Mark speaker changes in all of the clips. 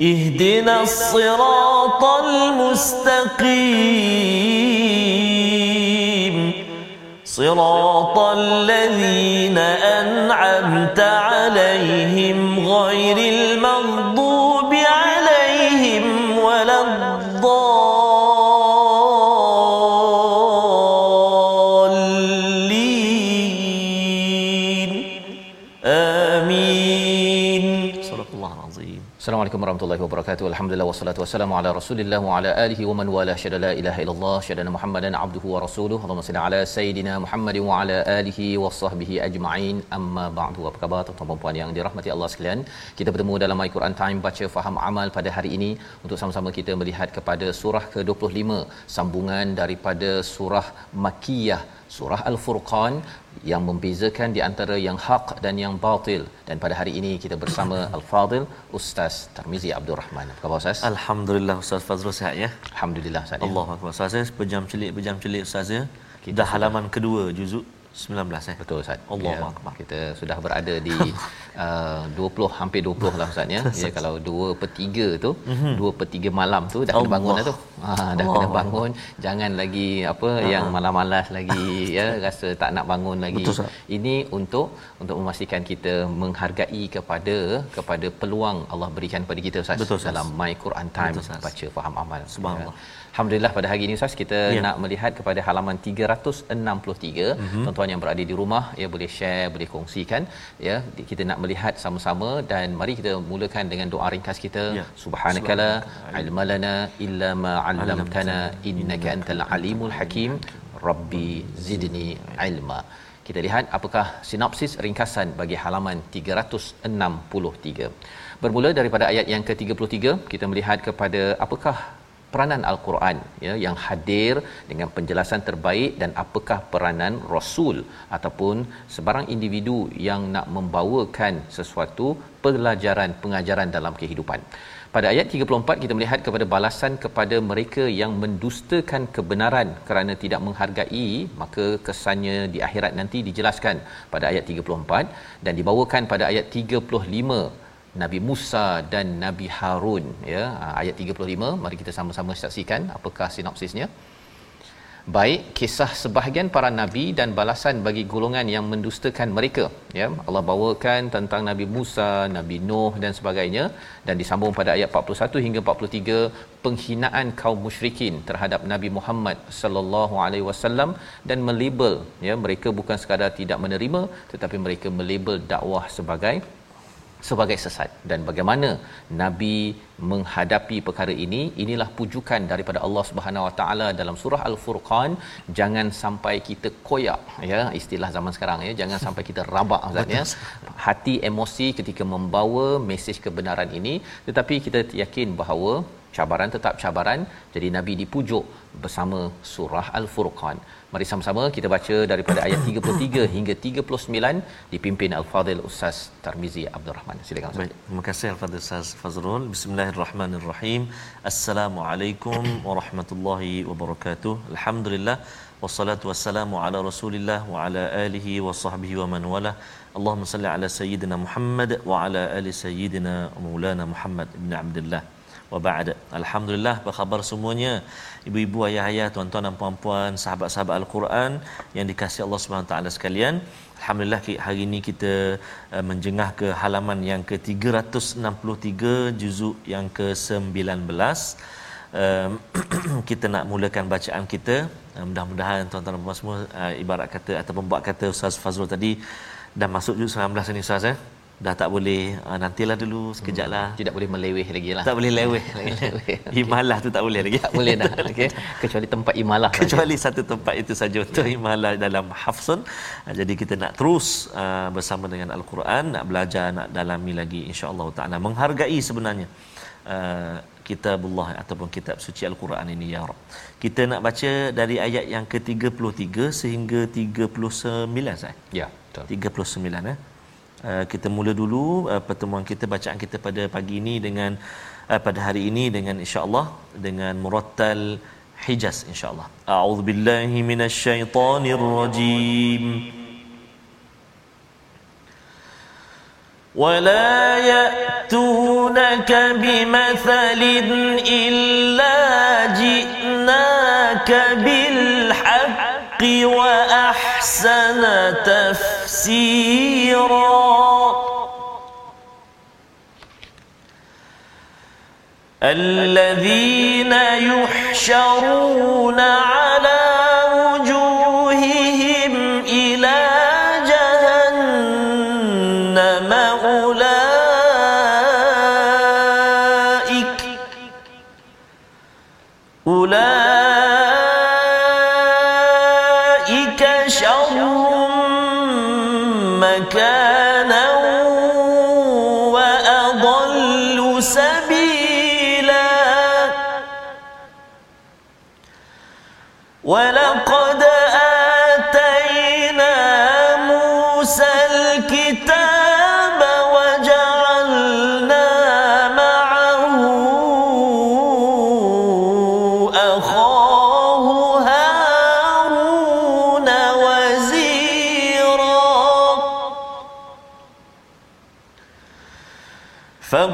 Speaker 1: اهدنا الصراط المستقيم. صراط الذين أنعمت عليهم غير المغضوب
Speaker 2: Assalamualaikum warahmatullahi wabarakatuh. Alhamdulillah wassalatu wassalamu ala Rasulillah wa ala alihi wa man wala syada la ilaha illallah syada Muhammadan abduhu wa rasuluhu. Allahumma salli ala sayidina Muhammadin wa ala alihi wa sahbihi ajma'in. Amma ba'du. Apa khabar tuan-tuan dan puan yang dirahmati Allah sekalian? Kita bertemu dalam My Quran Time baca faham amal pada hari ini untuk sama-sama kita melihat kepada surah ke-25 sambungan daripada surah Makkiyah surah Al-Furqan yang membezakan di antara yang hak dan yang batil dan pada hari ini kita bersama Al-Fadil Ustaz Tarmizi Abdul Rahman. Apa khabar Ustaz?
Speaker 1: Alhamdulillah Ustaz Fazrul sihat ya.
Speaker 2: Alhamdulillah Ustaz. ya.
Speaker 1: Allah Akbar. Ustaz ya, berjam celik berjam celik Ustaz ya. Dah halaman kedua juzuk 19 eh.
Speaker 2: Betul Ustaz.
Speaker 1: Allahu
Speaker 2: Ya,
Speaker 1: Akbar.
Speaker 2: Kita sudah berada di uh, 20 hampir 20 lah Ustaz ya. ya kalau 2 per 3 tu, 2 per 3 malam tu dah kena
Speaker 1: Allah.
Speaker 2: bangun dah tu. Ha dah
Speaker 1: Allah.
Speaker 2: kena bangun. Jangan lagi apa yang malam-malas lagi ya rasa tak nak bangun lagi.
Speaker 1: Betul, Ustaz.
Speaker 2: Ini untuk untuk memastikan kita menghargai kepada kepada peluang Allah berikan kepada kita Ustaz
Speaker 1: Betul, Ustaz.
Speaker 2: dalam My Quran Time
Speaker 1: Betul, Ustaz.
Speaker 2: baca faham amal.
Speaker 1: Subhanallah.
Speaker 2: Ya. Alhamdulillah pada hari ini Ustaz kita
Speaker 1: Ya.
Speaker 2: nak melihat kepada halaman 363 mm-hmm. tuan-tuan yang berada di rumah. Ya boleh share boleh kongsikan. Ya kita nak melihat sama-sama dan mari kita mulakan dengan doa ringkas kita.
Speaker 1: Ya.
Speaker 2: subhanakala ilmalana illa ma 'allamtana innaka antal alimul hakim. rabbi zidni ilma. Kita lihat apakah sinopsis ringkasan bagi halaman 363 bermula daripada ayat yang ke-33 kita melihat kepada apakah peranan al-Quran ya yang hadir dengan penjelasan terbaik dan apakah peranan rasul ataupun sebarang individu yang nak membawakan sesuatu pelajaran pengajaran dalam kehidupan. Pada ayat 34 kita melihat kepada balasan kepada mereka yang mendustakan kebenaran kerana tidak menghargai maka kesannya di akhirat nanti dijelaskan pada ayat 34 dan dibawakan pada ayat 35 Nabi Musa dan Nabi Harun ya Ah, ayat 35 mari kita sama-sama saksikan apakah sinopsisnya. Baik kisah sebahagian para nabi dan balasan bagi golongan yang mendustakan mereka ya. Allah bawakan tentang Nabi Musa, Nabi Nuh dan sebagainya. Dan disambung pada ayat 41 hingga 43 penghinaan kaum musyrikin terhadap Nabi Muhammad sallallahu alaihi wasallam dan melabel ya. Mereka bukan sekadar tidak menerima tetapi mereka melabel dakwah sebagai sebagai sesat. Dan bagaimana nabi menghadapi perkara ini? Inilah pujukan daripada Allah Subhanahu Wa Taala dalam surah al-furqan. Jangan sampai kita koyak ya istilah zaman sekarang ya. Jangan sampai kita rabak Ustaz ya. Hati emosi ketika membawa mesej kebenaran ini. Tetapi kita yakin bahawa cabaran tetap cabaran. Jadi nabi dipujuk bersama surah al-furqan mari sama-sama kita baca daripada ayat 33 hingga 39 dipimpin al-fadil ustaz Tarmizi Abdul Rahman silakan ustaz
Speaker 1: Baik, terima kasih Al-Fadhil Ustaz Fazrul. Bismillahirrahmanirrahim. Assalamualaikum warahmatullahi wabarakatuh. Alhamdulillah wassalatu wassalamu ala Rasulillah wa ala alihi wa sahbihi wa man wala. Allahumma salli ala sayyidina Muhammad wa ala ali sayyidina Maulana Muhammad ibn Abdullah. Wa ba'da. Alhamdulillah apa khabar semuanya? Ibu-ibu, ayah-ayah, tuan-tuan dan puan-puan, sahabat-sahabat Al-Quran yang dikasihi Allah Subhanahu Taala sekalian. Alhamdulillah hari ini kita uh, menjengah ke halaman yang ke-363 juzuk yang ke-19. Um, kita nak mulakan bacaan kita. Uh, mudah-mudahan tuan-tuan dan puan semua uh, ibarat kata ataupun buat kata Ustaz Fazrul tadi dah masuk juzuk 19 ini Ustaz eh. Dah tak boleh uh, nantilah dulu sekejaplah
Speaker 2: hmm. tidak boleh meleweh lagi lah
Speaker 1: tak boleh leweh imalah tu tak boleh lagi
Speaker 2: tak boleh dah okey kecuali tempat imalah
Speaker 1: kecuali saja. satu tempat itu saja untuk imalah dalam hafsun uh, jadi kita nak terus uh, bersama dengan al-Quran nak belajar nak dalami lagi insya-Allah taala menghargai sebenarnya uh, kitabullah ataupun kitab suci al-Quran ini ya Rabb. Kita nak baca dari ayat yang ke-33 sehingga 39 saya.
Speaker 2: Ya, betul.
Speaker 1: 39 eh. Uh, kita mula dulu uh, pertemuan kita bacaan kita pada pagi ini dengan uh, pada hari ini dengan insya-Allah dengan murattal Hijaz insya-Allah. A'udzubillahi minasyaitonirrajim. ولا يأتونك بمثل إلا جئناك بالحق وأحسن تفسيرا. الذين يحشرون على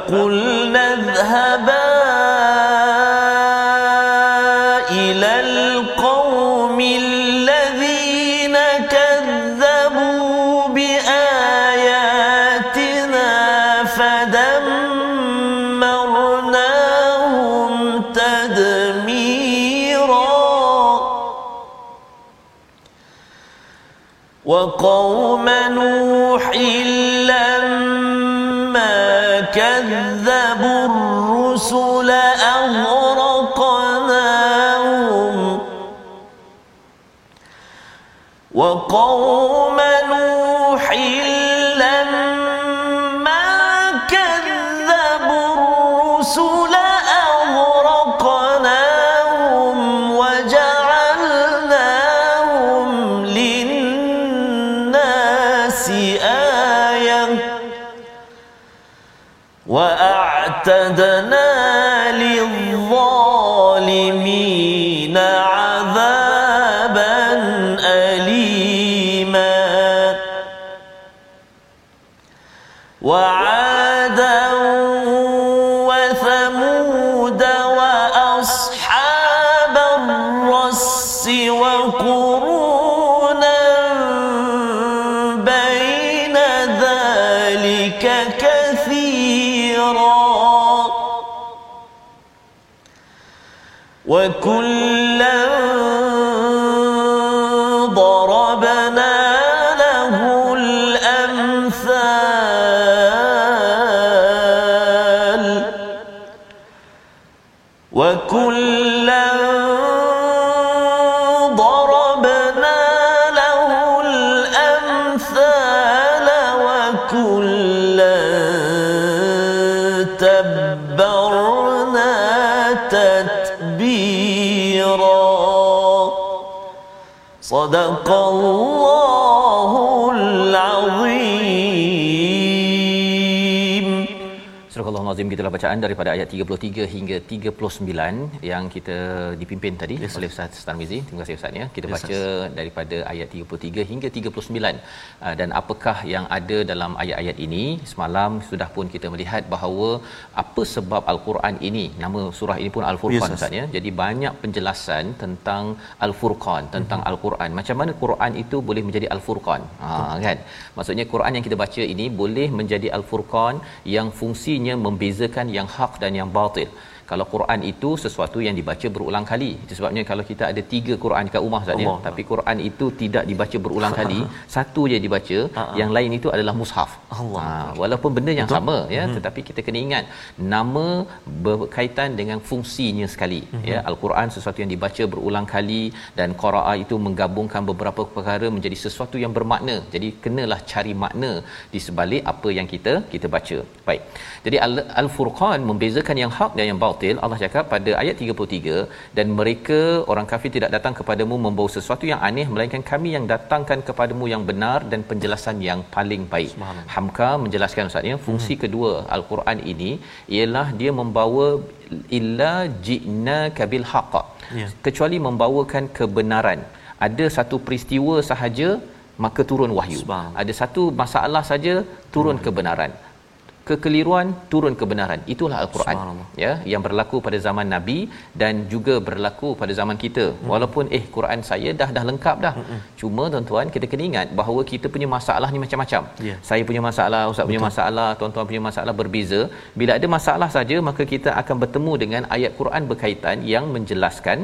Speaker 1: فقلنا اذهبا إلى القوم الذين كذبوا بآياتنا فدمرناهم تدميرا وقوم كذبوا الرسل أغرقناهم وقوم كثيرا. وكل صدق الله
Speaker 2: Al-Azim kita bacaan daripada ayat 33 hingga 39 yang kita dipimpin tadi yes, oleh Ustaz Tarmizi. Terima kasih Ustaz ya. Kita yes, baca yes. daripada ayat 33 hingga 39 uh, dan apakah yang ada dalam ayat-ayat ini. Semalam sudah pun kita melihat bahawa apa sebab Al-Quran ini nama surah ini pun Al-Furqan yes, Ustaz ya. Jadi banyak penjelasan tentang Al-Furqan, tentang mm-hmm. Al-Quran. Macam mana Quran itu boleh menjadi Al-Furqan? Ha kan. Maksudnya Quran yang kita baca ini boleh menjadi Al-Furqan yang fungsinya membezakan yang hak dan yang batil kalau Quran itu sesuatu yang dibaca berulang kali. Itu sebabnya kalau kita ada tiga Quran kat rumah Ustaz ya. Tapi Quran itu tidak dibaca berulang kali satu je dibaca
Speaker 1: Ha-ha.
Speaker 2: yang lain itu adalah mushaf.
Speaker 1: Allah.
Speaker 2: ha, walaupun benda yang
Speaker 1: Betul.
Speaker 2: sama ya tetapi kita kena ingat nama berkaitan dengan fungsinya sekali ya. al-Quran sesuatu yang dibaca berulang kali dan qiraah itu menggabungkan beberapa perkara menjadi sesuatu yang bermakna. Jadi kenalah cari makna di sebalik apa yang kita kita baca. Baik. Jadi Al- al-furqan membezakan yang hak dan yang batil Allah cakap pada ayat 33 dan mereka orang kafir tidak datang kepadamu membawa sesuatu yang aneh melainkan kami yang datangkan kepadamu yang benar dan penjelasan yang paling baik. Hamka menjelaskan Ustaz ya fungsi kedua al-Quran ini ialah dia membawa illa ji'na kabil haqq.
Speaker 1: Ya.
Speaker 2: kecuali membawakan kebenaran. Ada satu peristiwa sahaja maka turun wahyu. Ada satu masalah saja turun kebenaran kekeliruan turun kebenaran. Itulah al-Quran. Ya yang berlaku pada zaman nabi dan juga berlaku pada zaman kita. Hmm. walaupun eh Quran saya dah dah lengkap dah. Hmm. cuma tuan-tuan kita kena ingat bahawa kita punya masalah ni macam-macam.
Speaker 1: Ya.
Speaker 2: saya punya masalah ustaz punya masalah tuan-tuan punya masalah berbeza. Bila ada masalah saja maka kita akan bertemu dengan ayat Quran berkaitan yang menjelaskan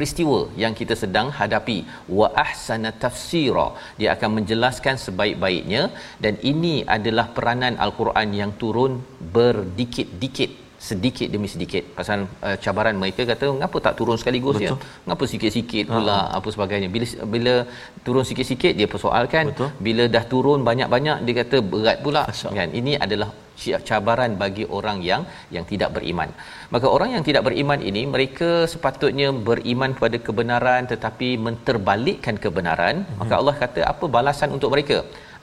Speaker 2: peristiwa yang kita sedang hadapi. Wa ahsana tafsira. Dia akan menjelaskan sebaik-baiknya. Dan ini adalah peranan al-Quran yang turun berdikit-dikit sedikit demi sedikit. Pasal uh, cabaran mereka kata ngapa tak turun sekaligus ya ngapa sikit-sikit pula? Uh-huh. apa sebagainya. Bila bila turun sikit-sikit dia persoalkan.
Speaker 1: Betul.
Speaker 2: bila dah turun banyak-banyak dia kata berat pula.
Speaker 1: Masya
Speaker 2: kan? Ini adalah cabaran bagi orang yang yang tidak beriman. Maka orang yang tidak beriman ini mereka sepatutnya beriman kepada kebenaran tetapi menterbalikkan kebenaran. Hmm. maka Allah kata apa balasan untuk mereka?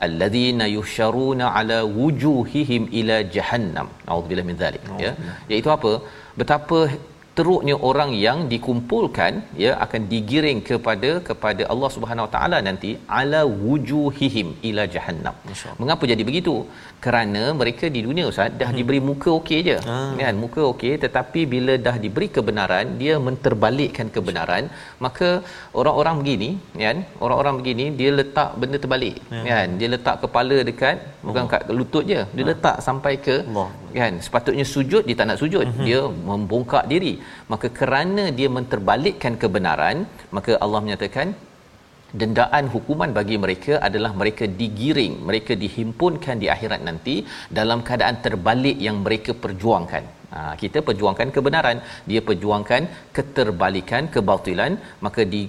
Speaker 2: Alladzina yusyaruna ala wujuhihim ila jahannam. Naudzubillah min zalik ya. Iaitu apa? Betapa teruknya orang yang dikumpulkan ya akan digiring kepada kepada Allah Subhanahu Wa Taala nanti ala wujuhihim ila jahannam. Mengapa jadi begitu? Kerana mereka di dunia ustaz dah hmm. diberi muka okey je.
Speaker 1: Ah.
Speaker 2: Kan muka okey tetapi bila dah diberi kebenaran dia menterbalikkan kebenaran maka orang-orang begini kan orang-orang begini dia letak benda terbalik
Speaker 1: Ya.
Speaker 2: kan dia letak kepala dekat bukan kat lutut je dia letak sampai ke
Speaker 1: Allah.
Speaker 2: kan sepatutnya sujud dia tak nak sujud
Speaker 1: Mhm.
Speaker 2: dia membongkak diri maka kerana dia menterbalikkan kebenaran maka Allah menyatakan dendaan hukuman bagi mereka adalah mereka digiring mereka dihimpunkan di akhirat nanti dalam keadaan terbalik yang mereka perjuangkan. Ha, kita perjuangkan kebenaran dia perjuangkan keterbalikan kebatilan maka di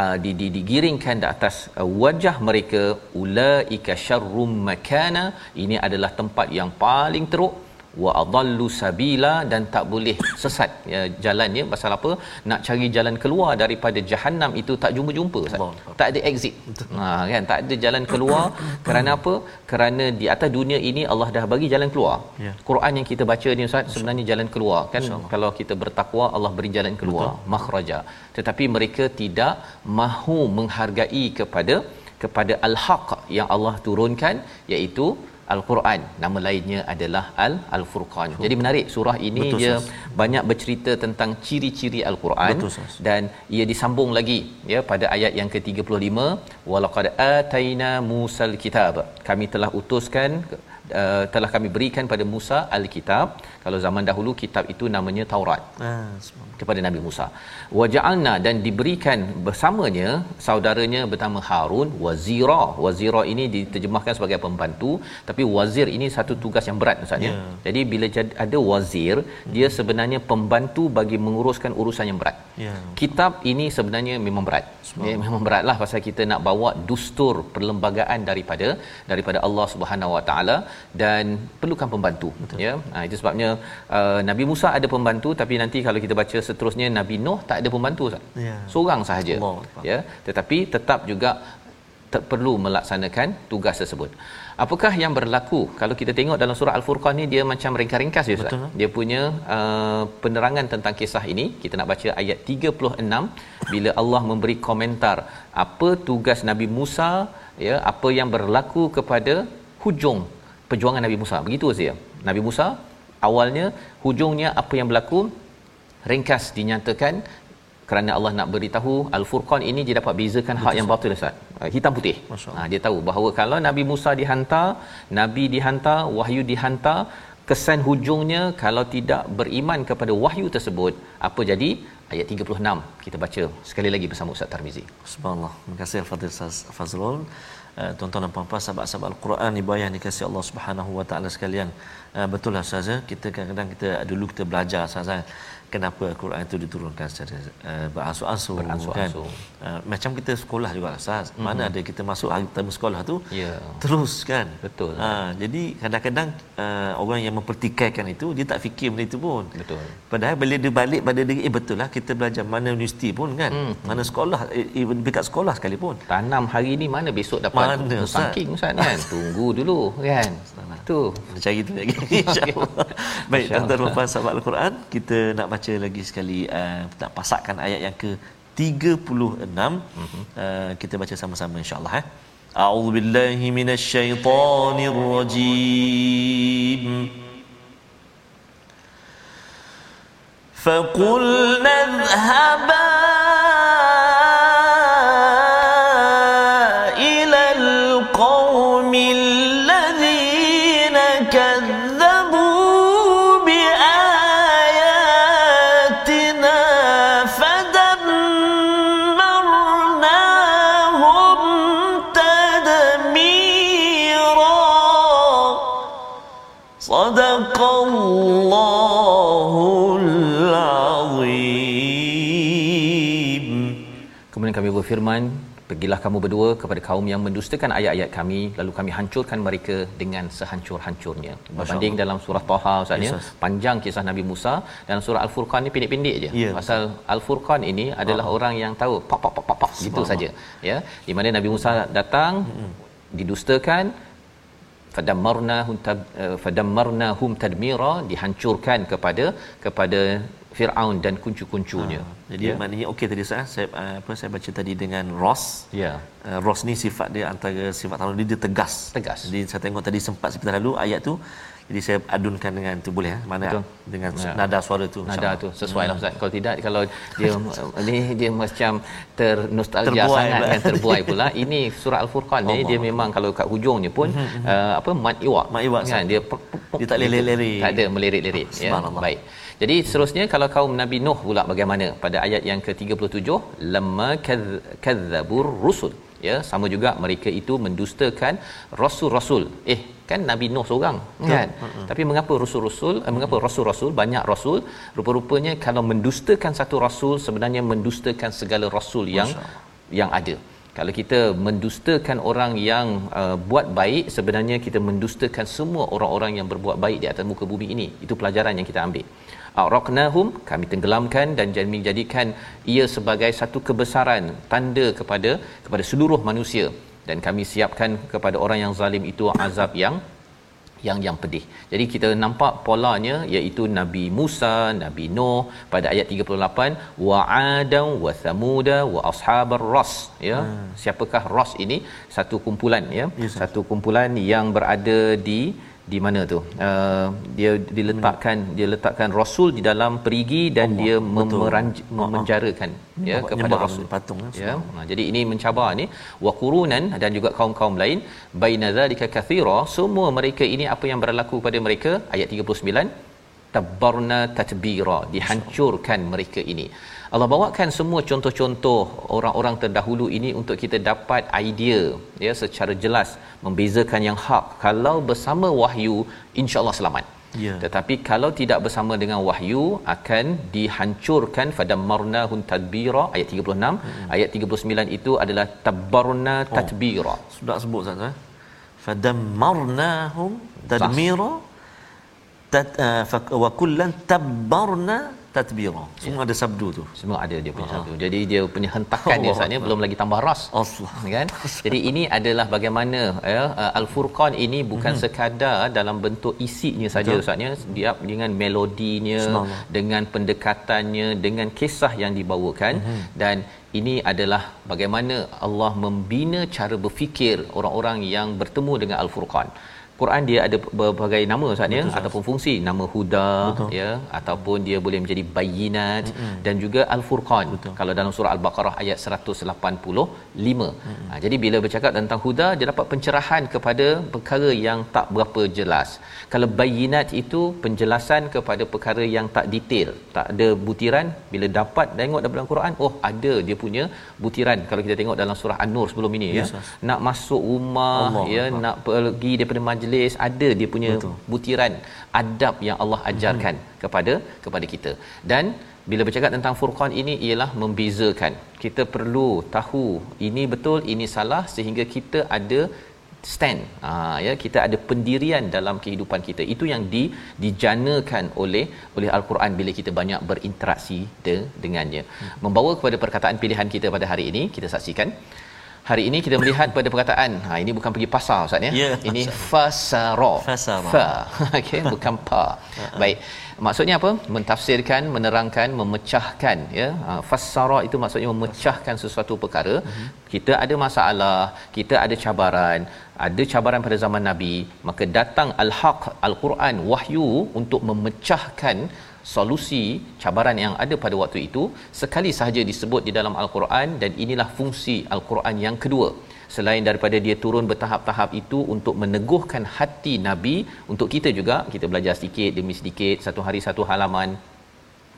Speaker 2: uh, di, di digiringkan di atas uh, wajah mereka ulaika syarrum makana. Ini adalah tempat yang paling teruk wa adallu sabila dan tak boleh sesat ya, jalannya. Pasal apa? Nak cari jalan keluar daripada jahanam itu tak jumpa-jumpa Ustaz. Tak ada exit. Ha kan? Tak ada jalan keluar. Kerana apa? Kerana di atas dunia ini Allah dah bagi jalan keluar.
Speaker 1: Ya.
Speaker 2: Quran yang kita baca ni Ustaz sebenarnya jalan keluar kan? Kalau kita bertakwa Allah beri jalan keluar makhraja. Tetapi mereka tidak mahu menghargai kepada kepada al-haq yang Allah turunkan iaitu Al-Quran nama lainnya adalah Al Al-Furqan. Jadi menarik surah ini
Speaker 1: Betul,
Speaker 2: dia
Speaker 1: Ustaz.
Speaker 2: banyak bercerita tentang ciri-ciri Al-Quran
Speaker 1: Betul,
Speaker 2: dan ia disambung lagi ya pada ayat yang ke-35 walaqad ataina Musal kitab. Kami telah utuskan uh, telah kami berikan pada Musa al-kitab. Kalau zaman dahulu kitab itu namanya Taurat
Speaker 1: Ah,
Speaker 2: kepada Nabi Musa. Waja'alna dan diberikan bersamanya saudaranya bernama Harun wazira. Wazira ini diterjemahkan sebagai pembantu tapi wazir ini satu tugas yang berat Ustaz ya.
Speaker 1: Ya.
Speaker 2: Jadi bila ada wazir dia sebenarnya pembantu bagi menguruskan urusan yang berat.
Speaker 1: Ya.
Speaker 2: Kitab ini sebenarnya memang berat. Ya, memang beratlah pasal kita nak bawa dustur perlembagaan daripada daripada Allah Subhanahu Wa Taala dan perlukan pembantu Betul. ya. Ha, itu sebabnya uh, Nabi Musa ada pembantu tapi nanti kalau kita baca seterusnya Nabi Nuh tak ada pembantu Ustaz.
Speaker 1: Ya.
Speaker 2: Seorang sahaja.
Speaker 1: Allah.
Speaker 2: Ya, tetapi tetap juga ter- perlu melaksanakan tugas tersebut. Apakah yang berlaku kalau kita tengok dalam surah Al-Furqan ni dia macam ringkas-ringkas je Ustaz. Dia punya uh, penerangan tentang kisah ini. Kita nak baca ayat 36 bila Allah memberi komentar apa tugas Nabi Musa ya apa yang berlaku kepada hujung perjuangan Nabi Musa. Begitu saja. Nabi Musa awalnya hujungnya apa yang berlaku ringkas dinyatakan kerana Allah nak beritahu Al-Furqan ini dia dapat bezakan hak yang batil Ustaz. Uh, Hitam putih. Ha, dia tahu bahawa kalau Nabi Musa dihantar, Nabi dihantar, wahyu dihantar, kesan hujungnya kalau tidak beriman kepada wahyu tersebut apa jadi ayat 36 kita baca sekali lagi bersama Ustaz Tarmizi
Speaker 1: subhanallah terima kasih al-fadhil Fazrul Uh, tuan-tuan dan puan-puan sahabat-sahabat Al-Quran ibu ayah dikasihi Allah Subhanahu wa taala sekalian. Uh, betul lah Ustaz, kita kadang-kadang kita dulu kita belajar Ustaz kenapa Al-Quran itu diturunkan secara uh, beransur-ansur kan? Uh, macam kita sekolah juga Ustaz. Mm-hmm. mana ada kita masuk hari pertama sekolah tu
Speaker 2: yeah.
Speaker 1: terus kan?
Speaker 2: Betul.
Speaker 1: Uh, jadi kadang-kadang uh, orang yang mempertikaikan itu dia tak fikir benda itu pun.
Speaker 2: Betul.
Speaker 1: Padahal bila dia balik pada diri eh betul lah kita belajar mana universiti pun kan? Mm-hmm. mana sekolah eh, even dekat sekolah sekalipun.
Speaker 2: Tanam hari ni mana besok dapat
Speaker 1: mana
Speaker 2: Ustaz? Ustaz kan? Tunggu dulu kan?
Speaker 1: Tu cari tu lagi insyaallah baik tuan-tuan dan puan sahabat al-Quran kita nak baca lagi sekali uh, nak pasakkan ayat yang ke 36 mm-hmm. uh, kita baca sama-sama insyaallah eh a'udzubillahi minasyaitonirrajim فقلنا اذهبا
Speaker 2: berfirman pergilah kamu berdua kepada kaum yang mendustakan ayat-ayat kami lalu kami hancurkan mereka dengan sehancur-hancurnya. Berbanding dalam surah Taha Ustaz ya. Panjang kisah Nabi Musa dalam surah Al-Furqan ni pendek-pendek je. Yeah. pasal Al-Furqan ini adalah oh. orang yang tahu pop pop pop pop gitu saja ya. Di mana Nabi Musa datang mm-hmm. didustakan fadammarnahum eh, fadammarnahum tadmira dihancurkan kepada kepada Firaun dan kuncu-kuncunya. Ha,
Speaker 1: jadi ya? maknanya okey tadi saya saya uh, apa saya baca tadi dengan Ros.
Speaker 2: Ya.
Speaker 1: Uh, Ros ni sifat dia antara sifat tahu dia, dia tegas.
Speaker 2: Tegas.
Speaker 1: Jadi saya tengok tadi sempat sebentar lalu ayat tu jadi saya adunkan dengan tu boleh ya? mana Betul. dengan ya. nada suara tu
Speaker 2: nada tu sesuai lah hmm. Ustaz kalau tidak kalau dia ni dia macam ternostalgia sangat pula. kan terbuai pula ini surah al-furqan ni dia memang kalau kat hujungnya pun uh, apa mat iwa
Speaker 1: mat iwa
Speaker 2: kan dia
Speaker 1: dia tak lirik-lirik
Speaker 2: tak ada melirik-lirik ya baik jadi seterusnya kalau kaum Nabi Nuh pula bagaimana? Pada ayat yang ke-37 lamma kadzabur rusul. Ya sama juga mereka itu mendustakan rasul-rasul. Eh kan Nabi Nuh seorang kan? Hmm. tapi mengapa rasul-rasul eh, mengapa rasul-rasul banyak rasul? Rupa-rupanya kalau mendustakan satu rasul sebenarnya mendustakan segala rasul yang yang ada. Kalau kita mendustakan orang yang uh, buat baik sebenarnya kita mendustakan semua orang-orang yang berbuat baik di atas muka bumi ini. Itu pelajaran yang kita ambil aqraqnahum kami tenggelamkan dan menjadikan ia sebagai satu kebesaran tanda kepada kepada seluruh manusia dan kami siapkan kepada orang yang zalim itu azab yang yang yang pedih. Jadi kita nampak polanya iaitu Nabi Musa, Nabi Nuh pada ayat 38 wa adam wa thamuda wa ashabar ras ya. Hmm. Siapakah ras ini? Satu kumpulan ya. Yes, satu kumpulan yang berada di di mana tu? Uh, dia diletakkan hmm. dia letakkan rasul di dalam perigi dan Allah, dia memeranj, memenjarakan uh-huh. ya kepada rasul.
Speaker 1: patung
Speaker 2: ya nah, jadi ini mencabar ni. Wa qurunan dan juga kaum-kaum lain. Baina zalika kathira semua mereka ini apa yang berlaku pada mereka? Ayat 39 tabarna tatbira dihancurkan mereka ini Allah bawakan semua contoh-contoh orang-orang terdahulu ini untuk kita dapat idea ya secara jelas membezakan yang hak kalau bersama wahyu insya-Allah selamat Ya. Tetapi kalau tidak bersama dengan wahyu akan dihancurkan fadamarnahum tadbira ayat 36 hmm. ayat 39 itu adalah tabarna oh. tadbira.
Speaker 1: Sudah sebut Ustaz eh. Fadamarnahum tadmira tad uh, wa kullan tabarna tatbira. Semua ya. ada sabdu tu.
Speaker 2: Semua ada dia punya sabdu. Jadi dia punya hentakan dia saatnya belum lagi tambah ras.
Speaker 1: Allah.
Speaker 2: Kan? Jadi ini adalah bagaimana ya Al-Furqan ini bukan hmm. sekadar dalam bentuk isinya saja ustaznya dia dengan melodinya dengan pendekatannya dengan kisah yang dibawakan hmm. dan ini adalah bagaimana Allah membina cara berfikir orang-orang yang bertemu dengan Al-Furqan. Quran dia ada berbagai nama Ustaz ya ataupun fungsi nama huda Betul. ya ataupun dia boleh menjadi bayinat mm-hmm. dan juga al-furqan Betul. kalau dalam surah al-baqarah ayat 185 mm-hmm. ha, jadi bila bercakap tentang huda dia dapat pencerahan kepada perkara yang tak berapa jelas kalau bayinat itu penjelasan kepada perkara yang tak detail tak ada butiran bila dapat tengok dalam Quran oh ada dia punya butiran kalau kita tengok dalam surah an-nur sebelum ini ya. yes, ya nak masuk rumah Allah ya Allah. nak pergi daripada majlis ada dia punya Betul. butiran adab yang Allah ajarkan hmm. kepada kepada kita dan bila bercakap tentang furqan ini ialah membezakan kita perlu tahu ini betul ini salah sehingga kita ada stand ha, ya kita ada pendirian dalam kehidupan kita itu yang di dijanakan oleh oleh al-Quran bila kita banyak berinteraksi de, dengannya hmm. membawa kepada perkataan pilihan kita pada hari ini kita saksikan Hari ini kita melihat pada perkataan ha ini bukan pergi pasar ustaz ya. Yeah, ini fasara. Fasara. Fa. Okey bukan pa. Baik. Maksudnya apa? Mentafsirkan, menerangkan, memecahkan ya. Ha, fasara itu maksudnya memecahkan sesuatu perkara. Uh-huh. Kita ada masalah, kita ada cabaran, ada cabaran pada zaman Nabi, maka datang al-haq, al-Quran, wahyu untuk memecahkan solusi cabaran yang ada pada waktu itu sekali sahaja disebut di dalam al-Quran dan inilah fungsi al-Quran yang kedua. Selain daripada dia turun bertahap-tahap itu untuk meneguhkan hati nabi untuk kita juga kita belajar sedikit demi sedikit satu hari satu halaman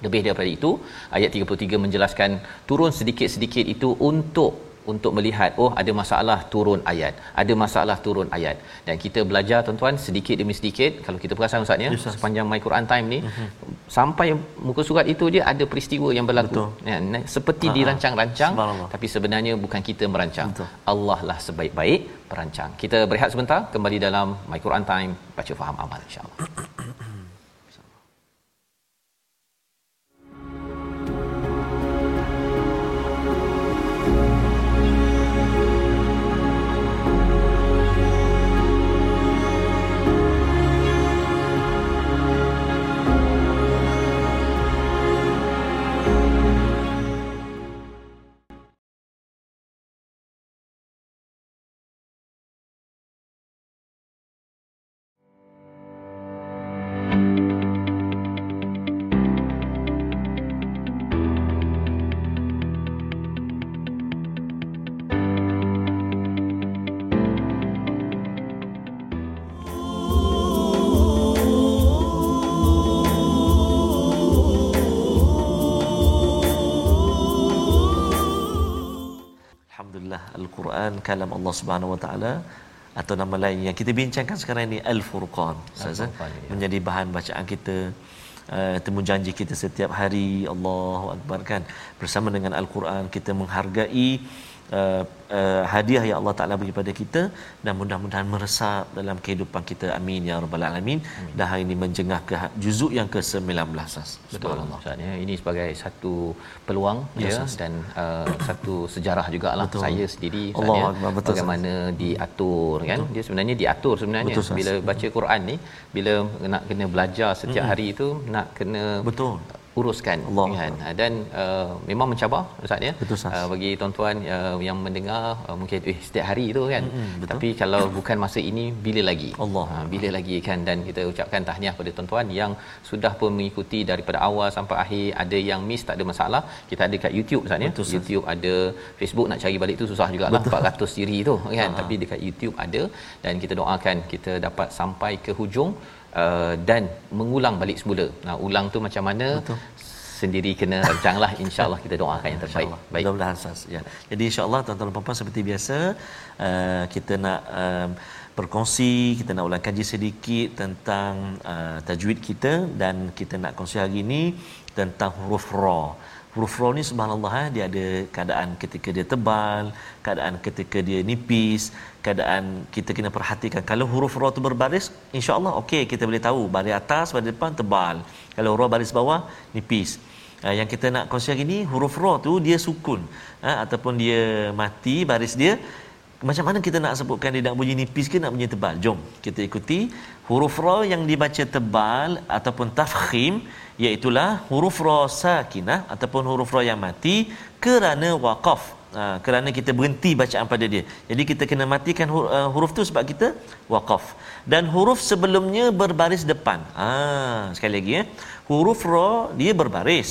Speaker 2: lebih daripada itu ayat 33 menjelaskan turun sedikit-sedikit itu untuk untuk melihat oh ada masalah turun ayat ada masalah turun ayat. Dan kita belajar tuan-tuan sedikit demi sedikit. Kalau kita perasan ustaz ya sepanjang my Quran time ni uh-huh. sampai muka surat itu dia ada peristiwa yang berlaku. Ya, seperti uh-huh. dirancang-rancang tapi sebenarnya bukan kita merancang. Betul. Allah lah sebaik-baik perancang. Kita berehat sebentar kembali dalam my Quran time baca faham amal insyaallah
Speaker 1: kalam Allah Subhanahu Wa Taala atau nama lain yang kita bincangkan sekarang ini Al-Furqan. Al-Furqan ya. Menjadi bahan bacaan kita uh, temu janji kita setiap hari. Allahu Akbar kan? Bersama dengan Al-Quran kita menghargai uh, uh, hadiah yang Allah Taala bagi pada kita dan mudah-mudahan meresap dalam kehidupan kita. Amin ya rabbal alamin. Dah hari ini menjengah ke ha-, juzuk yang ke-19 sas
Speaker 2: subhanallah. Ya. Ini sebagai satu peluang ya, ya dan uh, satu sejarah jugalah betul. saya sendiri Allah ya, betul, bagaimana sas. diatur kan? Betul. dia sebenarnya diatur sebenarnya. Betul, bila baca Quran ni bila nak kena belajar setiap hmm. hari itu nak kena
Speaker 1: betul.
Speaker 2: uruskan. Allah. kan? Dan uh, memang mencabar ustaz ya? Betul, uh, bagi tuan-tuan uh, yang mendengar uh, mungkin eh setiap hari tu kan? Mm-hmm, tapi kalau bukan masa ini bila lagi?
Speaker 1: Allah
Speaker 2: uh, bila lagi kan? Dan kita ucapkan tahniah kepada tuan-tuan yang sudah pun mengikuti daripada awal sampai akhir. Ada yang miss tak ada masalah. Kita ada kat YouTube ustaz ya? Betul, YouTube ada Facebook nak cari balik tu susah jugalah 400 siri tu kan? Uh-huh. tapi dekat YouTube ada. Dan kita doakan kita dapat sampai ke hujung Uh, dan mengulang balik semula. Nah, ulang tu macam mana? Betul. Sendiri kena rancanglah insya-Allah kita doakan yang terbaik.
Speaker 1: Baik. Mudah-mudahan sas. Ya. Jadi insya-Allah tuan-tuan dan puan seperti biasa uh, kita nak uh, berkongsi, kita nak ulang kaji sedikit tentang uh, tajwid kita dan kita nak kongsi hari ini tentang huruf ra huruf ra ni subhanallah eh, dia ada keadaan ketika dia tebal keadaan ketika dia nipis keadaan kita kena perhatikan. Kalau huruf ra tu berbaris insyaallah okey kita boleh tahu baris atas baris depan tebal. Kalau ra baris bawah nipis. Uh, yang kita nak kongsi hari ni huruf ra tu dia sukun. Uh, ataupun dia mati baris dia macam mana kita nak sebutkan dia nak bunyi nipis ke nak bunyi tebal? Jom kita ikuti. Huruf ra yang dibaca tebal ataupun tafkhim iaitu huruf ra sakinah ataupun huruf ra yang mati kerana waqaf uh, kerana kita berhenti bacaan pada dia. Jadi kita kena matikan huruf, uh, huruf tu sebab kita waqaf. Dan huruf sebelumnya berbaris depan. Ah sekali lagi eh huruf ra dia berbaris.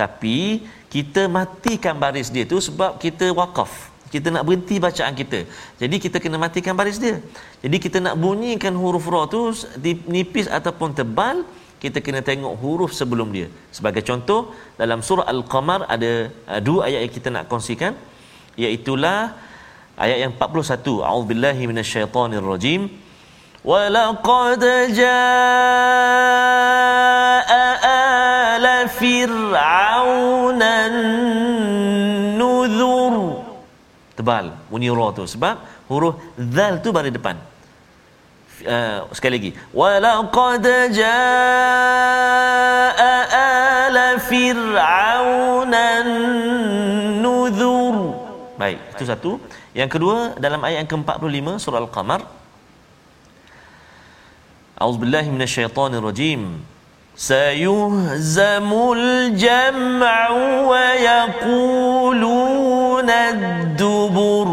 Speaker 1: Tapi kita matikan baris dia tu sebab kita waqaf. Kita nak berhenti bacaan kita. Jadi kita kena matikan baris dia. Jadi kita nak bunyikan huruf ra tu nipis ataupun tebal kita kena tengok huruf sebelum dia. Sebagai contoh dalam surah al-qamar ada uh, dua ayat yang kita nak kongsikan iaitu ayat yang 41 a'udzubillahi minasyaitonirrajim wa laqad jaa ala fir'auna nuzur tebal bunyi ra tu. Sebab huruf zal tu baris depan. Uh, sekali lagi. Walaqad jaa ala fir'auna nuzur baik itu satu. Yang kedua dalam ayat yang ke-45 surah al-qamar. A'udzubillahi minasyaitonirrajim. Sayuhzamul jam'u wa yaquluna ad-dubur.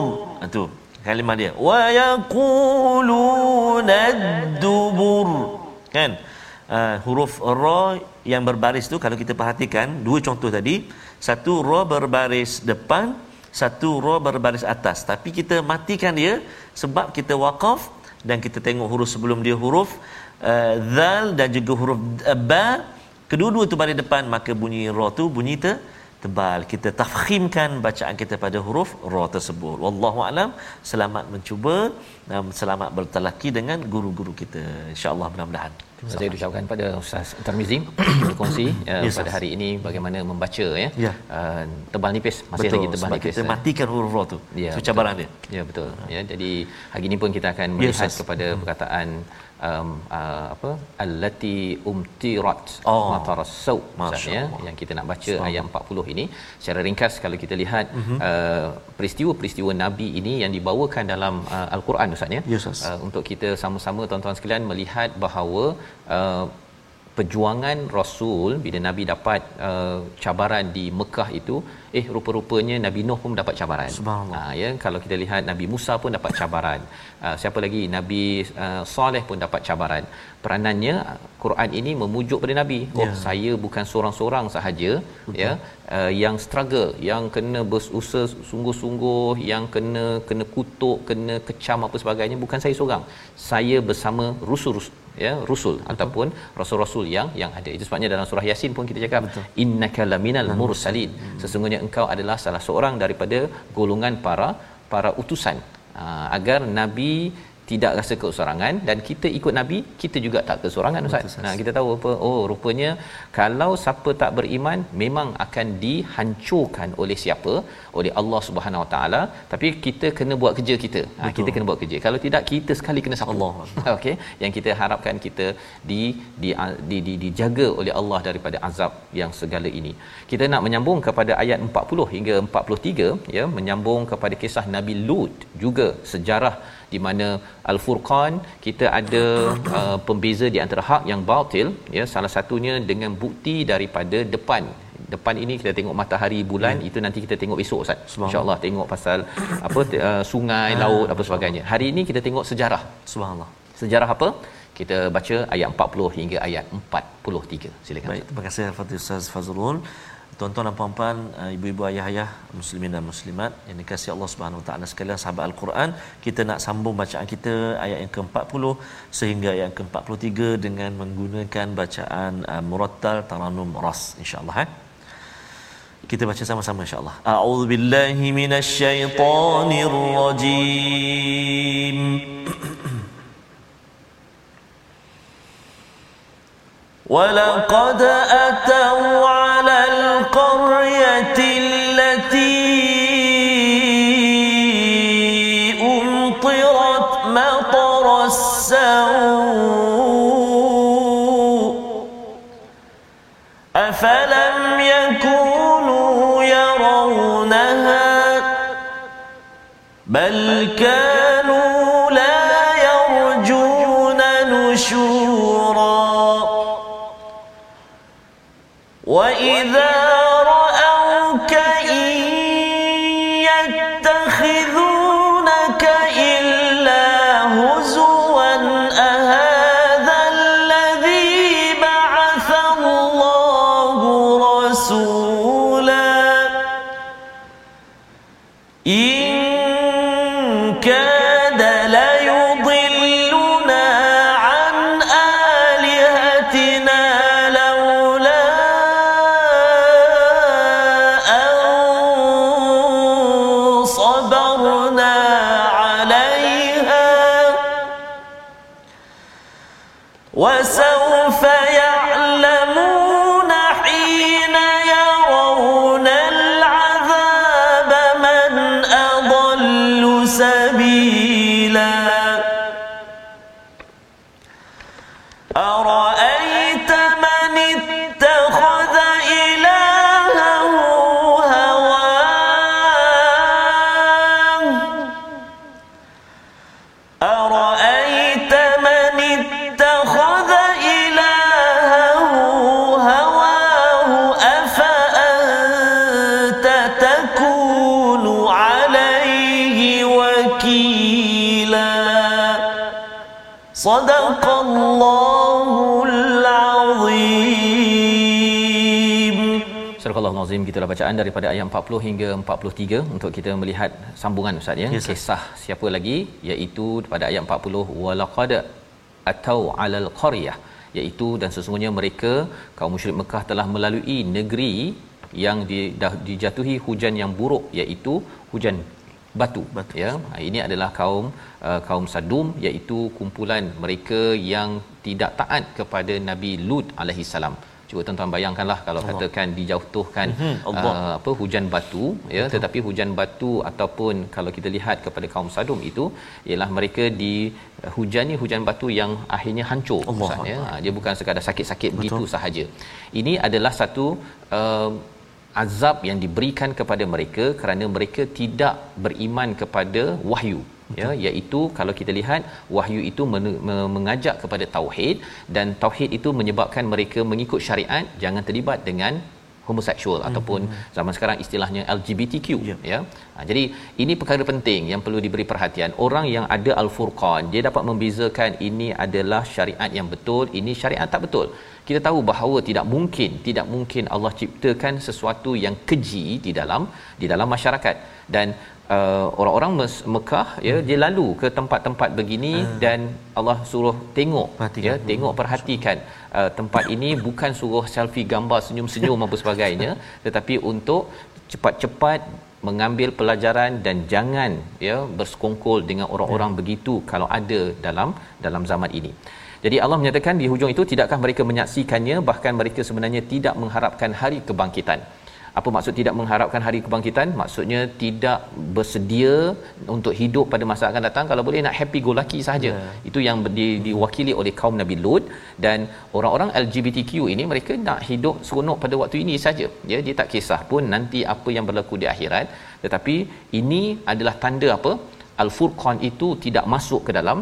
Speaker 1: Itu kalimah dia. Wa yaquluna dubur kan? Uh, huruf ra yang berbaris tu kalau kita perhatikan dua contoh tadi. Satu ra berbaris depan satu ra berbaris atas. Tapi kita matikan dia sebab kita waqaf dan kita tengok huruf sebelum dia huruf uh, zal dan juga huruf uh, ba. Kedua-dua tu baris depan maka bunyi ra tu bunyi ter tebal. Kita tafkhimkan bacaan kita pada huruf ra tersebut. Wallahu alam. Selamat mencuba dan selamat bertelaki dengan guru-guru kita. Insyaallah mudah-mudahan
Speaker 2: saya ucapkan pada Ustaz Tarmizi berkongsi uh, yes, pada hari ini bagaimana membaca ya.
Speaker 1: ya. Uh,
Speaker 2: tebal nipis masih
Speaker 1: betul,
Speaker 2: lagi tebal nipis.
Speaker 1: Kita matikan huruf ra tu.
Speaker 2: Ya,
Speaker 1: Itu cabaran dia.
Speaker 2: Ya betul. Ya jadi hari ini pun kita akan melihat yes, kepada hmm. perkataan um, uh, apa allati umtirat
Speaker 1: oh.
Speaker 2: matarasau maksudnya yang kita nak baca ayat 40 ini secara ringkas kalau kita lihat uh-huh. uh, peristiwa-peristiwa nabi ini yang dibawakan dalam uh, al-Quran ustaz ya
Speaker 1: yes,
Speaker 2: uh, untuk kita sama-sama tuan-tuan sekalian melihat bahawa uh, perjuangan rasul bila nabi dapat uh, cabaran di Mekah itu eh rupa-rupanya nabi Nuh pun dapat cabaran. Ha ya kalau kita lihat nabi Musa pun dapat cabaran. Uh, siapa lagi nabi uh, Saleh pun dapat cabaran. Peranannya Quran ini memujuk pada nabi. Oh yeah. saya bukan seorang-seorang sahaja Betul. ya uh, yang struggle, yang kena berusaha sungguh-sungguh, yang kena kena kutuk, kena kecam apa sebagainya bukan saya seorang. Saya bersama rusul-rusul ya rusul Betul. ataupun rasul-rasul yang yang ada itu sebabnya dalam surah yasin pun kita cakap innaka laminal mursalin. Hmm. sesungguhnya engkau adalah salah seorang daripada golongan para para utusan. Uh, agar nabi tidak rasa keseorangan dan kita ikut nabi kita juga tak keseorangan ustaz. Nah kita tahu apa oh rupanya kalau siapa tak beriman memang akan dihancurkan oleh siapa? Oleh Allah Subhanahu Wa Taala tapi kita kena buat kerja kita. Ha, kita kena buat kerja. Kalau tidak kita sekali kena sapu. Allah. Okey. Yang kita harapkan kita di di di, di dijaga oleh Allah daripada azab yang segala ini. Kita nak menyambung kepada ayat 40 hingga 43 ya menyambung kepada kisah Nabi Lut juga sejarah di mana al-furqan kita ada uh, pembeza di antara hak yang batil ya salah satunya dengan bukti daripada depan. Depan ini kita tengok matahari bulan hmm. itu nanti kita tengok esok ustaz. Insyaallah tengok pasal apa uh, sungai ah. laut apa sebagainya. Hari ini kita tengok sejarah.
Speaker 1: Subhanallah.
Speaker 2: Sejarah apa? Kita baca ayat 40 hingga ayat 43 silakan
Speaker 1: baik terima kasih al-fatih ustaz fazrul tuan-tuan dan puan-puan uh, ibu-ibu ayah-ayah muslimin dan muslimat yang dikasihi Allah Subhanahu Wa Taala sekalian sahabat al-Quran kita nak sambung bacaan kita ayat yang ke-40 sehingga ayat yang ke-43 dengan menggunakan bacaan uh, murattal taranum ras insya-Allah eh kita baca sama-sama insya-Allah a'udzubillahi minasyaitonirrajim ولقد أتوا صدق الله العظيم
Speaker 2: Surah Al-Nazim gitulah bacaan daripada ayat 40 hingga 43 untuk kita melihat sambungan ustaz ya
Speaker 1: Yes, sir.
Speaker 2: kisah siapa lagi iaitu pada ayat 40 walaqad atau alal qaryah iaitu dan sesungguhnya mereka kaum musyrik Mekah telah melalui negeri yang di, dah dijatuhi hujan yang buruk iaitu hujan batu,
Speaker 1: Batu.
Speaker 2: ya Ha, ini adalah kaum uh, kaum Sadum iaitu kumpulan mereka yang tidak taat kepada Nabi Lut alaihi salam cuba tuan-tuan bayangkanlah kalau Allah. katakan dijatuhkan
Speaker 1: Mhm, Allah.
Speaker 2: uh, apa hujan batu ya Betul. tetapi hujan batu ataupun kalau kita lihat kepada kaum Sadum itu ialah mereka di uh, hujani hujan batu yang akhirnya hancur
Speaker 1: Allah
Speaker 2: Ustaz, ya Ha, dia bukan sekadar sakit-sakit begitu sahaja ini adalah satu uh, azab yang diberikan kepada mereka kerana mereka tidak beriman kepada wahyu. Ya iaitu kalau kita lihat wahyu itu men- me- mengajak kepada tauhid dan tauhid itu menyebabkan mereka mengikut syariat jangan terlibat dengan homoseksual mm-hmm. ataupun zaman sekarang istilahnya LGBTQ
Speaker 1: Ya.
Speaker 2: ya. Ha, jadi ini perkara penting yang perlu diberi perhatian. Orang yang ada al-furqan dia dapat membezakan ini adalah syariat yang betul ini syariat tak betul. Kita tahu bahawa tidak mungkin tidak mungkin Allah ciptakan sesuatu yang keji di dalam di dalam masyarakat. Dan uh, orang-orang Mekah ya
Speaker 1: Hmm.
Speaker 2: dia lalu ke tempat-tempat begini dan Allah suruh tengok
Speaker 1: Perhatikan.
Speaker 2: ya tengok perhatikan uh, tempat ini bukan suruh selfie gambar senyum-senyum apa sebagainya tetapi untuk cepat-cepat mengambil pelajaran dan jangan ya bersekongkol dengan orang-orang
Speaker 1: Hmm.
Speaker 2: begitu kalau ada dalam dalam zaman ini. Jadi Allah menyatakan di hujung itu tidakkah mereka menyaksikannya bahkan mereka sebenarnya tidak mengharapkan hari kebangkitan. Apa maksud tidak mengharapkan hari kebangkitan? Maksudnya tidak bersedia untuk hidup pada masa akan datang kalau boleh nak happy go lucky sahaja.
Speaker 1: Ya.
Speaker 2: Itu yang di, diwakili oleh kaum Nabi Lut dan orang-orang LGBTQ ini mereka nak hidup seronok pada waktu ini saja. Ya, dia tak kisah pun nanti apa yang berlaku di akhirat. Tetapi ini adalah tanda apa? Al-Furqan itu tidak masuk ke dalam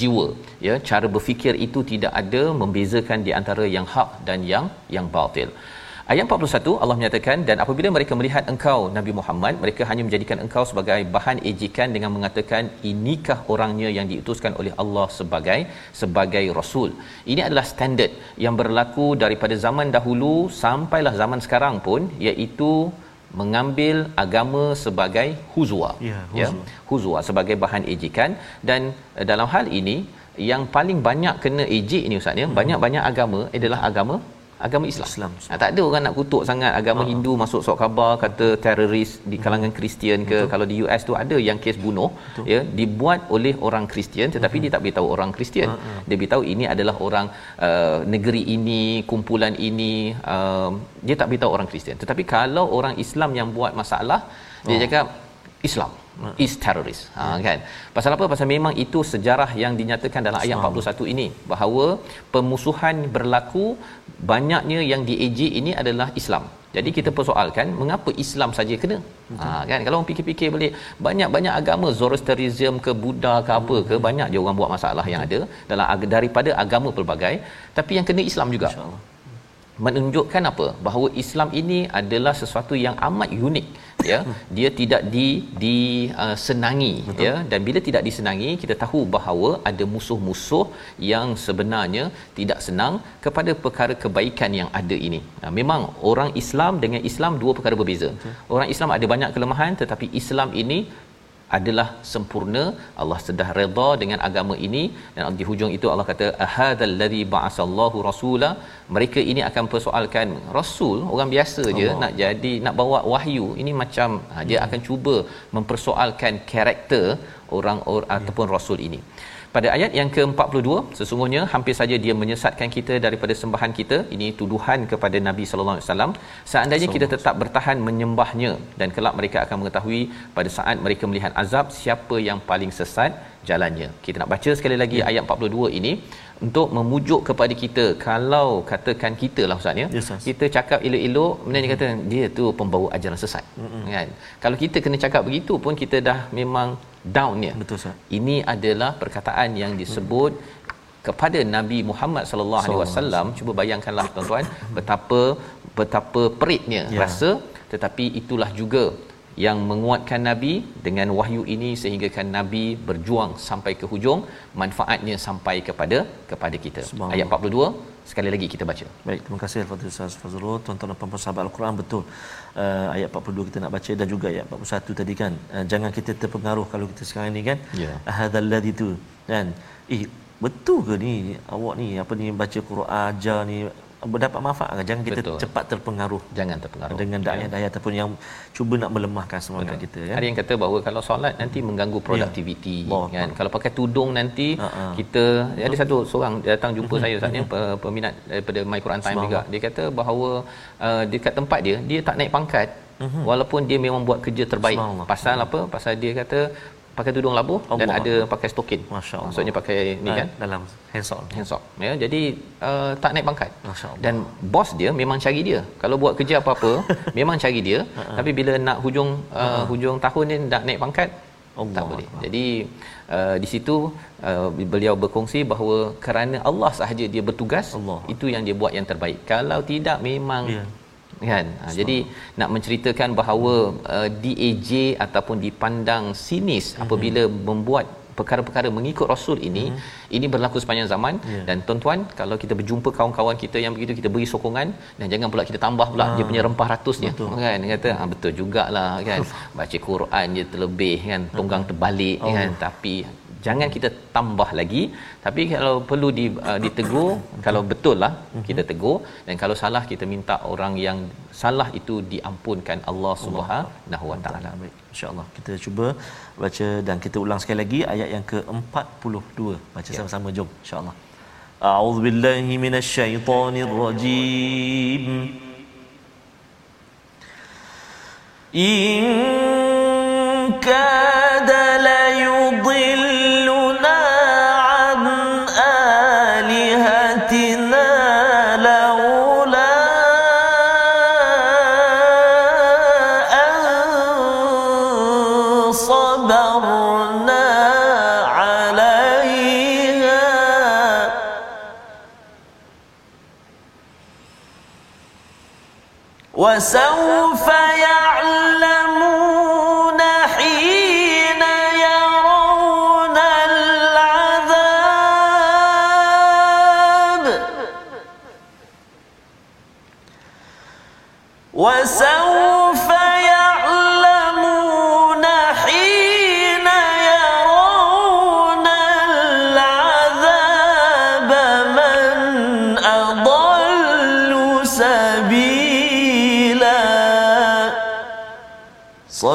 Speaker 2: jiwa ya cara berfikir itu tidak ada membezakan di antara yang hak dan yang yang batil Ayat 41 Allah menyatakan dan apabila mereka melihat engkau Nabi Muhammad mereka hanya menjadikan engkau sebagai bahan ejekan dengan mengatakan inikah orangnya yang diutuskan oleh Allah sebagai sebagai rasul. Ini adalah standard yang berlaku daripada zaman dahulu sampailah zaman sekarang pun iaitu mengambil agama sebagai huzwa
Speaker 1: Ya,
Speaker 2: ya
Speaker 1: huzwa.
Speaker 2: huzwa sebagai bahan ejekan dan uh, dalam hal ini yang paling banyak kena ejek ni ustaz ya hmm. banyak-banyak agama adalah agama agama Islam.
Speaker 1: Islam.
Speaker 2: Ha, tak ada orang nak kutuk sangat agama
Speaker 1: Ha.
Speaker 2: Hindu masuk surat khabar kata teroris di kalangan Kristian ke
Speaker 1: Betul.
Speaker 2: kalau di US tu ada yang kes bunuh
Speaker 1: Betul.
Speaker 2: ya dibuat oleh orang Kristian tetapi dia tak beritahu orang Kristian.
Speaker 1: Ha, ha.
Speaker 2: Dia beritahu ini adalah orang uh, negeri ini, kumpulan ini uh, dia tak beritahu orang Kristian. Tetapi kalau orang Islam yang buat masalah dia
Speaker 1: Oh.
Speaker 2: cakap Islam is terrorist. Ha kan. Pasal apa? Pasal memang itu sejarah yang dinyatakan dalam ayat 41 ini bahawa pemusuhan berlaku banyaknya yang diejek ini adalah Islam. Jadi kita persoalkan mengapa Islam saja kena? Ha kan kalau orang fikir-fikir balik banyak-banyak agama Zoroastrianism ke Buddha ke apa ke banyak je orang buat masalah yang ada dalam daripada agama pelbagai tapi yang kena Islam juga
Speaker 1: InsyaAllah.
Speaker 2: menunjukkan apa bahawa Islam ini adalah sesuatu yang amat unik ya dia tidak di di uh, ya. Dan bila tidak disenangi kita tahu bahawa ada musuh-musuh yang sebenarnya tidak senang kepada perkara kebaikan yang ada ini. Ha, memang orang Islam dengan Islam dua perkara berbeza. Orang Islam ada banyak kelemahan tetapi Islam ini adalah sempurna. Allah sudah redha dengan agama ini. Dan di hujung itu Allah kata ahadzal ladzi ba'asallahu rasula. Mereka ini akan persoalkan rasul orang biasa je nak jadi nak bawa wahyu. Ini macam ha, dia akan cuba mempersoalkan karakter orang or, ataupun rasul ini pada ayat yang ke-42 sesungguhnya hampir saja dia menyesatkan kita daripada sembahan kita. Ini tuduhan kepada Nabi sallallahu alaihi wasallam. Seandainya kita tetap bertahan menyembahnya dan kelak mereka akan mengetahui pada saat mereka melihat azab siapa yang paling sesat jalannya kita nak baca sekali lagi ya. ayat 42 ini untuk memujuk kepada kita kalau katakan kita lah ustaz ya yes, kita cakap elok-elok kemudian mm-hmm. kata dia tu pembawa ajaran sesat mm-hmm. kan kalau kita kena cakap begitu pun kita dah memang down ya
Speaker 1: betul ustaz
Speaker 2: ini adalah perkataan yang disebut mm-hmm. kepada Nabi Muhammad sallallahu alaihi wasallam cuba bayangkanlah tuan-tuan betapa betapa peritnya yeah. rasa tetapi itulah juga yang menguatkan nabi dengan wahyu ini sehingga kan nabi berjuang sampai ke hujung manfaatnya sampai kepada kepada kita. Ayat 42 sekali lagi kita baca.
Speaker 1: Baik terima kasih al-fadhil ustaz fazrul. Tuan-tuan dan puan sahabat al-Quran betul. Uh, ayat 42 kita nak baca dan juga ayat 41 tadi kan. Uh, jangan kita terpengaruh kalau kita sekarang ni kan.
Speaker 2: Yeah.
Speaker 1: hadzal ladzi tu kan. Eh betul ke ni? Awak ni apa ni baca Quran ajar ni berdapat manfaat jangan kita Betul. cepat terpengaruh
Speaker 2: jangan terpengaruh
Speaker 1: dengan daya-daya ya. ataupun yang cuba nak melemahkan semangat Betul. kita
Speaker 2: ya ada yang kata bahawa kalau solat nanti mengganggu produktiviti ya. kan kalau pakai tudung nanti uh-huh. kita ya, ada satu seorang datang jumpa uh-huh. saya saat ni uh-huh. peminat daripada My Quran Time juga dia kata bahawa uh, dekat tempat dia dia tak naik pangkat uh-huh. walaupun dia memang buat kerja terbaik pasal apa pasal dia kata pakai tudung labuh Allah. dan ada pakai stokin.
Speaker 1: Masya-Allah.
Speaker 2: Maksudnya pakai ni kan
Speaker 1: dalam handsok.
Speaker 2: Handsok. Ya, jadi uh, tak naik pangkat. Dan bos dia memang cari dia. Kalau buat kerja apa-apa memang cari dia, tapi bila nak hujung uh, hujung tahun ni nak naik pangkat Allah tak boleh. Jadi uh, di situ uh, beliau berkongsi bahawa kerana Allah sahaja dia bertugas, Allah. itu yang dia buat yang terbaik. Kalau tidak memang yeah kan ha, jadi nak menceritakan bahawa uh, DAJ ataupun dipandang sinis mm-hmm. apabila membuat perkara-perkara mengikut rasul ini mm-hmm. ini berlaku sepanjang zaman yeah. dan tuan-tuan kalau kita berjumpa kawan-kawan kita yang begitu kita beri sokongan dan jangan pula kita tambah pula ha. dia punya rempah ratusnya betul. kan dia kata ha, betul jugalah kan baca Quran je terlebih kan tunggang terbalik oh. kan tapi jangan kita tambah lagi. Tapi kalau perlu di, uh, ditegur kalau betul lah kita tegur. Dan kalau salah kita minta orang yang salah itu diampunkan Allah Subhanahu Wa Taala.
Speaker 1: Insyaallah kita cuba baca dan kita ulang sekali lagi ayat yang ke-42. Baca ya. sama-sama jom. Insyaallah. A'udzubillahi minasyaitonirrajim. In kada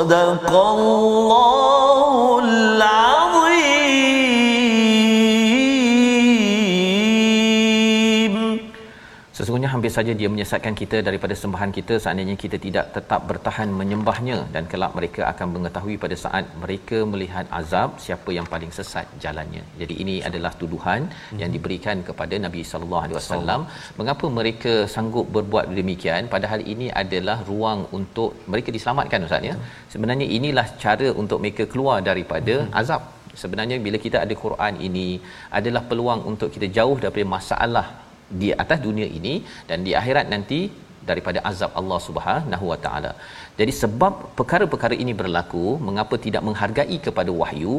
Speaker 1: صدق الله
Speaker 2: Hampir saja dia menyesatkan kita daripada sembahan kita seandainya kita tidak tetap bertahan menyembahnya dan kelak mereka akan mengetahui pada saat mereka melihat azab siapa yang paling sesat jalannya. Jadi ini adalah tuduhan hmm. yang diberikan kepada Nabi sallallahu alaihi wasallam mengapa mereka sanggup berbuat demikian padahal ini adalah ruang untuk mereka diselamatkan ustaz ya. Hmm. Sebenarnya inilah cara untuk mereka keluar daripada hmm. azab. Sebenarnya bila kita ada Quran ini adalah peluang untuk kita jauh daripada masalah di atas dunia ini dan di akhirat nanti daripada azab Allah Subhanahu Wa Taala. Jadi sebab perkara-perkara ini berlaku, mengapa tidak menghargai kepada wahyu?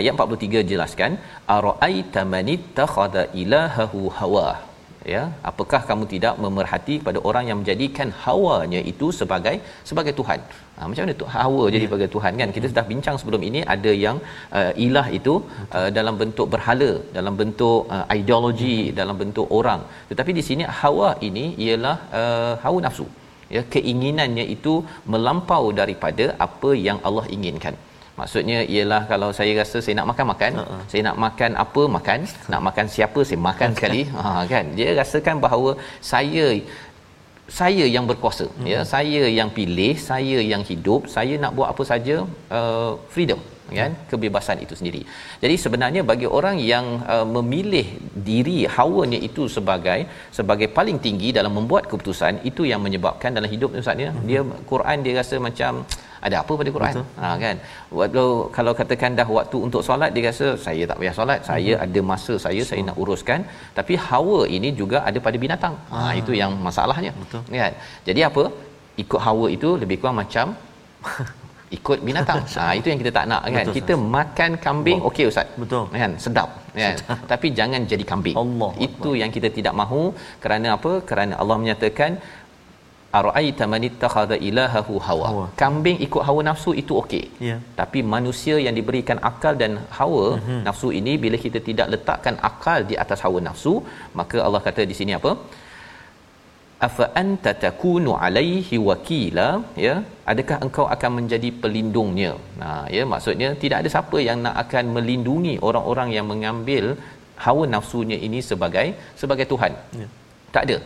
Speaker 2: Ayat 43 jelaskan, araaita manittakhadha ilahahu hawa ya apakah kamu tidak memerhati pada orang yang menjadikan hawanya itu sebagai sebagai tuhan? Ha, macam mana tu hawa jadi ya. sebagai tuhan kan? Kita sudah bincang sebelum ini ada yang uh, ilah itu uh, dalam bentuk berhala dalam bentuk uh, ideologi hmm. dalam bentuk orang. Tetapi di sini hawa ini ialah uh, hawa nafsu. Ya keinginannya itu melampau daripada apa yang Allah inginkan maksudnya ialah kalau saya rasa saya nak makan makan uh-uh. saya nak makan apa makan nak makan siapa saya makan sekali ha kan dia rasakan bahawa saya saya yang berkuasa hmm. ya saya yang pilih saya yang hidup saya nak buat apa saja uh, freedom kan kebebasan itu sendiri. Jadi sebenarnya bagi orang yang uh, memilih diri hawanya itu sebagai sebagai paling tinggi dalam membuat keputusan itu yang menyebabkan dalam hidup Ustaz ya hmm. dia Quran dia rasa macam ada apa pada Quran ha kan waktu kalau katakan dah waktu untuk solat dia rasa saya tak payah solat saya hmm. ada masa saya so. saya nak uruskan tapi hawa ini juga ada pada binatang ha, ha itu yang masalahnya betul kan jadi apa ikut hawa itu lebih kurang macam ikut binatang. ha itu yang kita tak nak kan. Betul, kita sahas. makan kambing okey ustaz.
Speaker 1: Betul.
Speaker 2: Kan sedap kan. Sedap. Tapi jangan jadi kambing.
Speaker 1: Allah
Speaker 2: itu Allah. yang kita tidak mahu kerana apa? Kerana Allah menyatakan ara'aita man ittakhadha ilahahu hawa. hawa. Kambing ikut hawa nafsu itu okey.
Speaker 1: Ya.
Speaker 2: Tapi manusia yang diberikan akal dan hawa mm-hmm. nafsu ini bila kita tidak letakkan akal di atas hawa nafsu, maka Allah kata di sini apa? afa anta takunu alaihi wakila ya adakah engkau akan menjadi pelindungnya nah ya maksudnya tidak ada siapa yang nak akan melindungi orang-orang yang mengambil hawa nafsunya ini sebagai sebagai tuhan ya. tak ada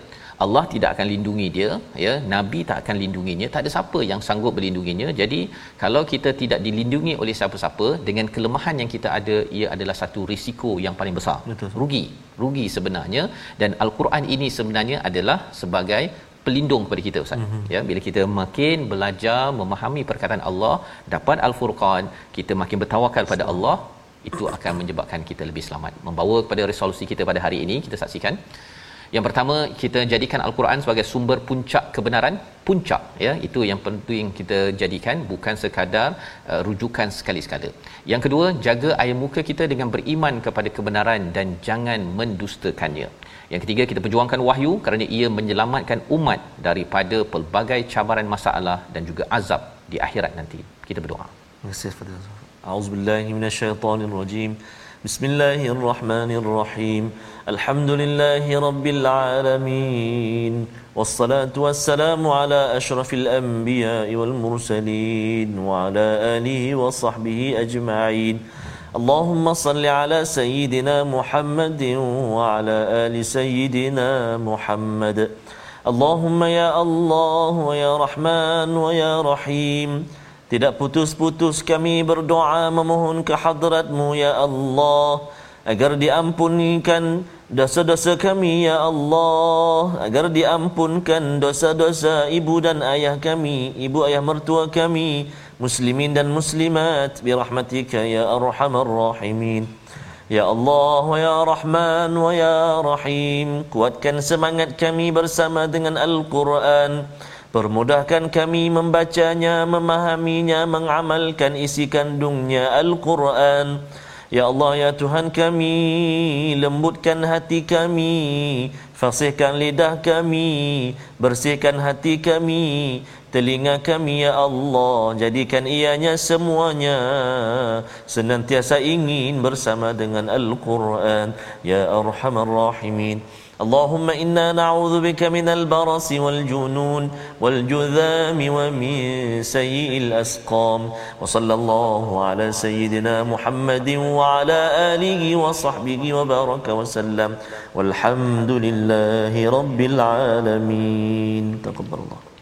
Speaker 2: Allah tidak akan lindungi dia ya. Nabi tak akan lindunginya. Tak ada siapa yang sanggup melindunginya jadi kalau kita tidak dilindungi oleh siapa-siapa dengan kelemahan yang kita ada ia adalah satu risiko yang paling besar.
Speaker 1: Betul.
Speaker 2: rugi. Rugi sebenarnya. Dan al-Quran ini sebenarnya adalah sebagai pelindung kepada kita ustaz. Mm-hmm. ya bila kita makin belajar memahami perkataan Allah dapat al-Furqan kita makin bertawakal pada Allah itu akan menyebabkan kita lebih selamat. Membawa kepada resolusi kita pada hari ini kita saksikan yang pertama kita jadikan al-Quran sebagai sumber puncak kebenaran, puncak ya, itu yang penting kita jadikan bukan sekadar uh, rujukan sekali-sekala. Yang kedua, jaga air muka kita dengan beriman kepada kebenaran dan jangan mendustakannya. Yang ketiga, kita perjuangkan wahyu kerana ia menyelamatkan umat daripada pelbagai cabaran masalah dan juga azab di akhirat nanti. Kita berdoa.
Speaker 1: Terima kasih Fadil. A'udzubillahi minasyaitonirrajim. Bismillahirrahmanirrahim. الحمد لله رب العالمين والصلاة والسلام على أشرف الأنبياء والمرسلين وعلى آله وصحبه أجمعين اللهم صل على سيدنا محمد وعلى آل سيدنا محمد اللهم يا الله ويا رحمن ويا رحيم Tidak putus-putus kami berdoa memohon kehadratmu ya Allah agar diampunikan dosa-dosa kami ya Allah agar diampunkan dosa-dosa ibu dan ayah kami ibu ayah mertua kami muslimin dan muslimat bi rahmatika ya arhamar rahimin. Ya Allah wa ya Rahman wa ya Rahim Kuatkan semangat kami bersama dengan Al-Quran Permudahkan kami membacanya, memahaminya, mengamalkan isi kandungnya Al-Quran. Ya Allah ya Tuhan kami lembutkan hati kami fasihkan lidah kami bersihkan hati kami telinga kami ya Allah. Jadikan ianya semuanya senantiasa ingin bersama dengan Al-Quran. Ya Arhamar Rahimin اللهم إنا نعوذ بك من البرص والجنون والجذام ومن سيء الأسقام. وصلى الله على سيدنا محمد وعلى آله وصحبه وبارك وسلم. والحمد لله رب العالمين. تقبل الله.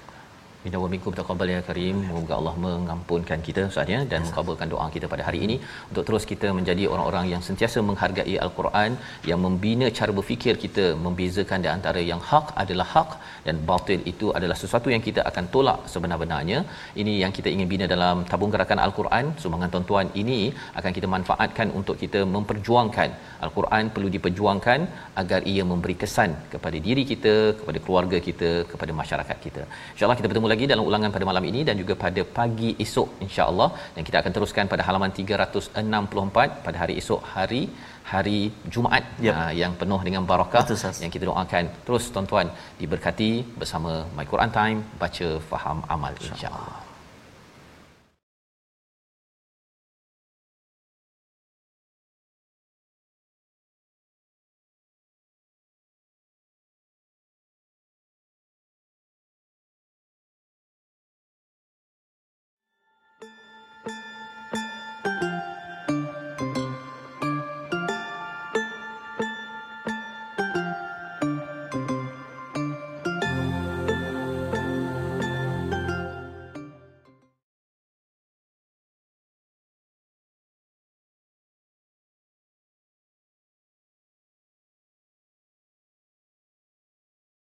Speaker 2: Minna wa minkum taqabbal ya karim. Semoga Allah mengampunkan kita sahaja dan mengabulkan doa kita pada hari ini untuk terus kita menjadi orang-orang yang sentiasa menghargai Al-Quran, yang membina cara berfikir kita, membezakan di antara yang hak adalah hak dan batil itu adalah sesuatu yang kita akan tolak sebenar-benarnya. Ini yang kita ingin bina dalam tabung gerakan Al-Quran. Sumbangan tuan-tuan ini akan kita manfaatkan untuk kita memperjuangkan Al-Quran perlu diperjuangkan agar ia memberi kesan kepada diri kita, kepada keluarga kita, kepada masyarakat kita. Insya-Allah kita bertemu lagi dalam ulangan pada malam ini dan juga pada pagi esok insya-Allah dan kita akan teruskan pada halaman 364 pada hari esok hari hari Jumaat yep. uh, yang penuh dengan barakah Betul, yang kita doakan terus tuan-tuan diberkati bersama My Quran Time baca faham amal insya-Allah.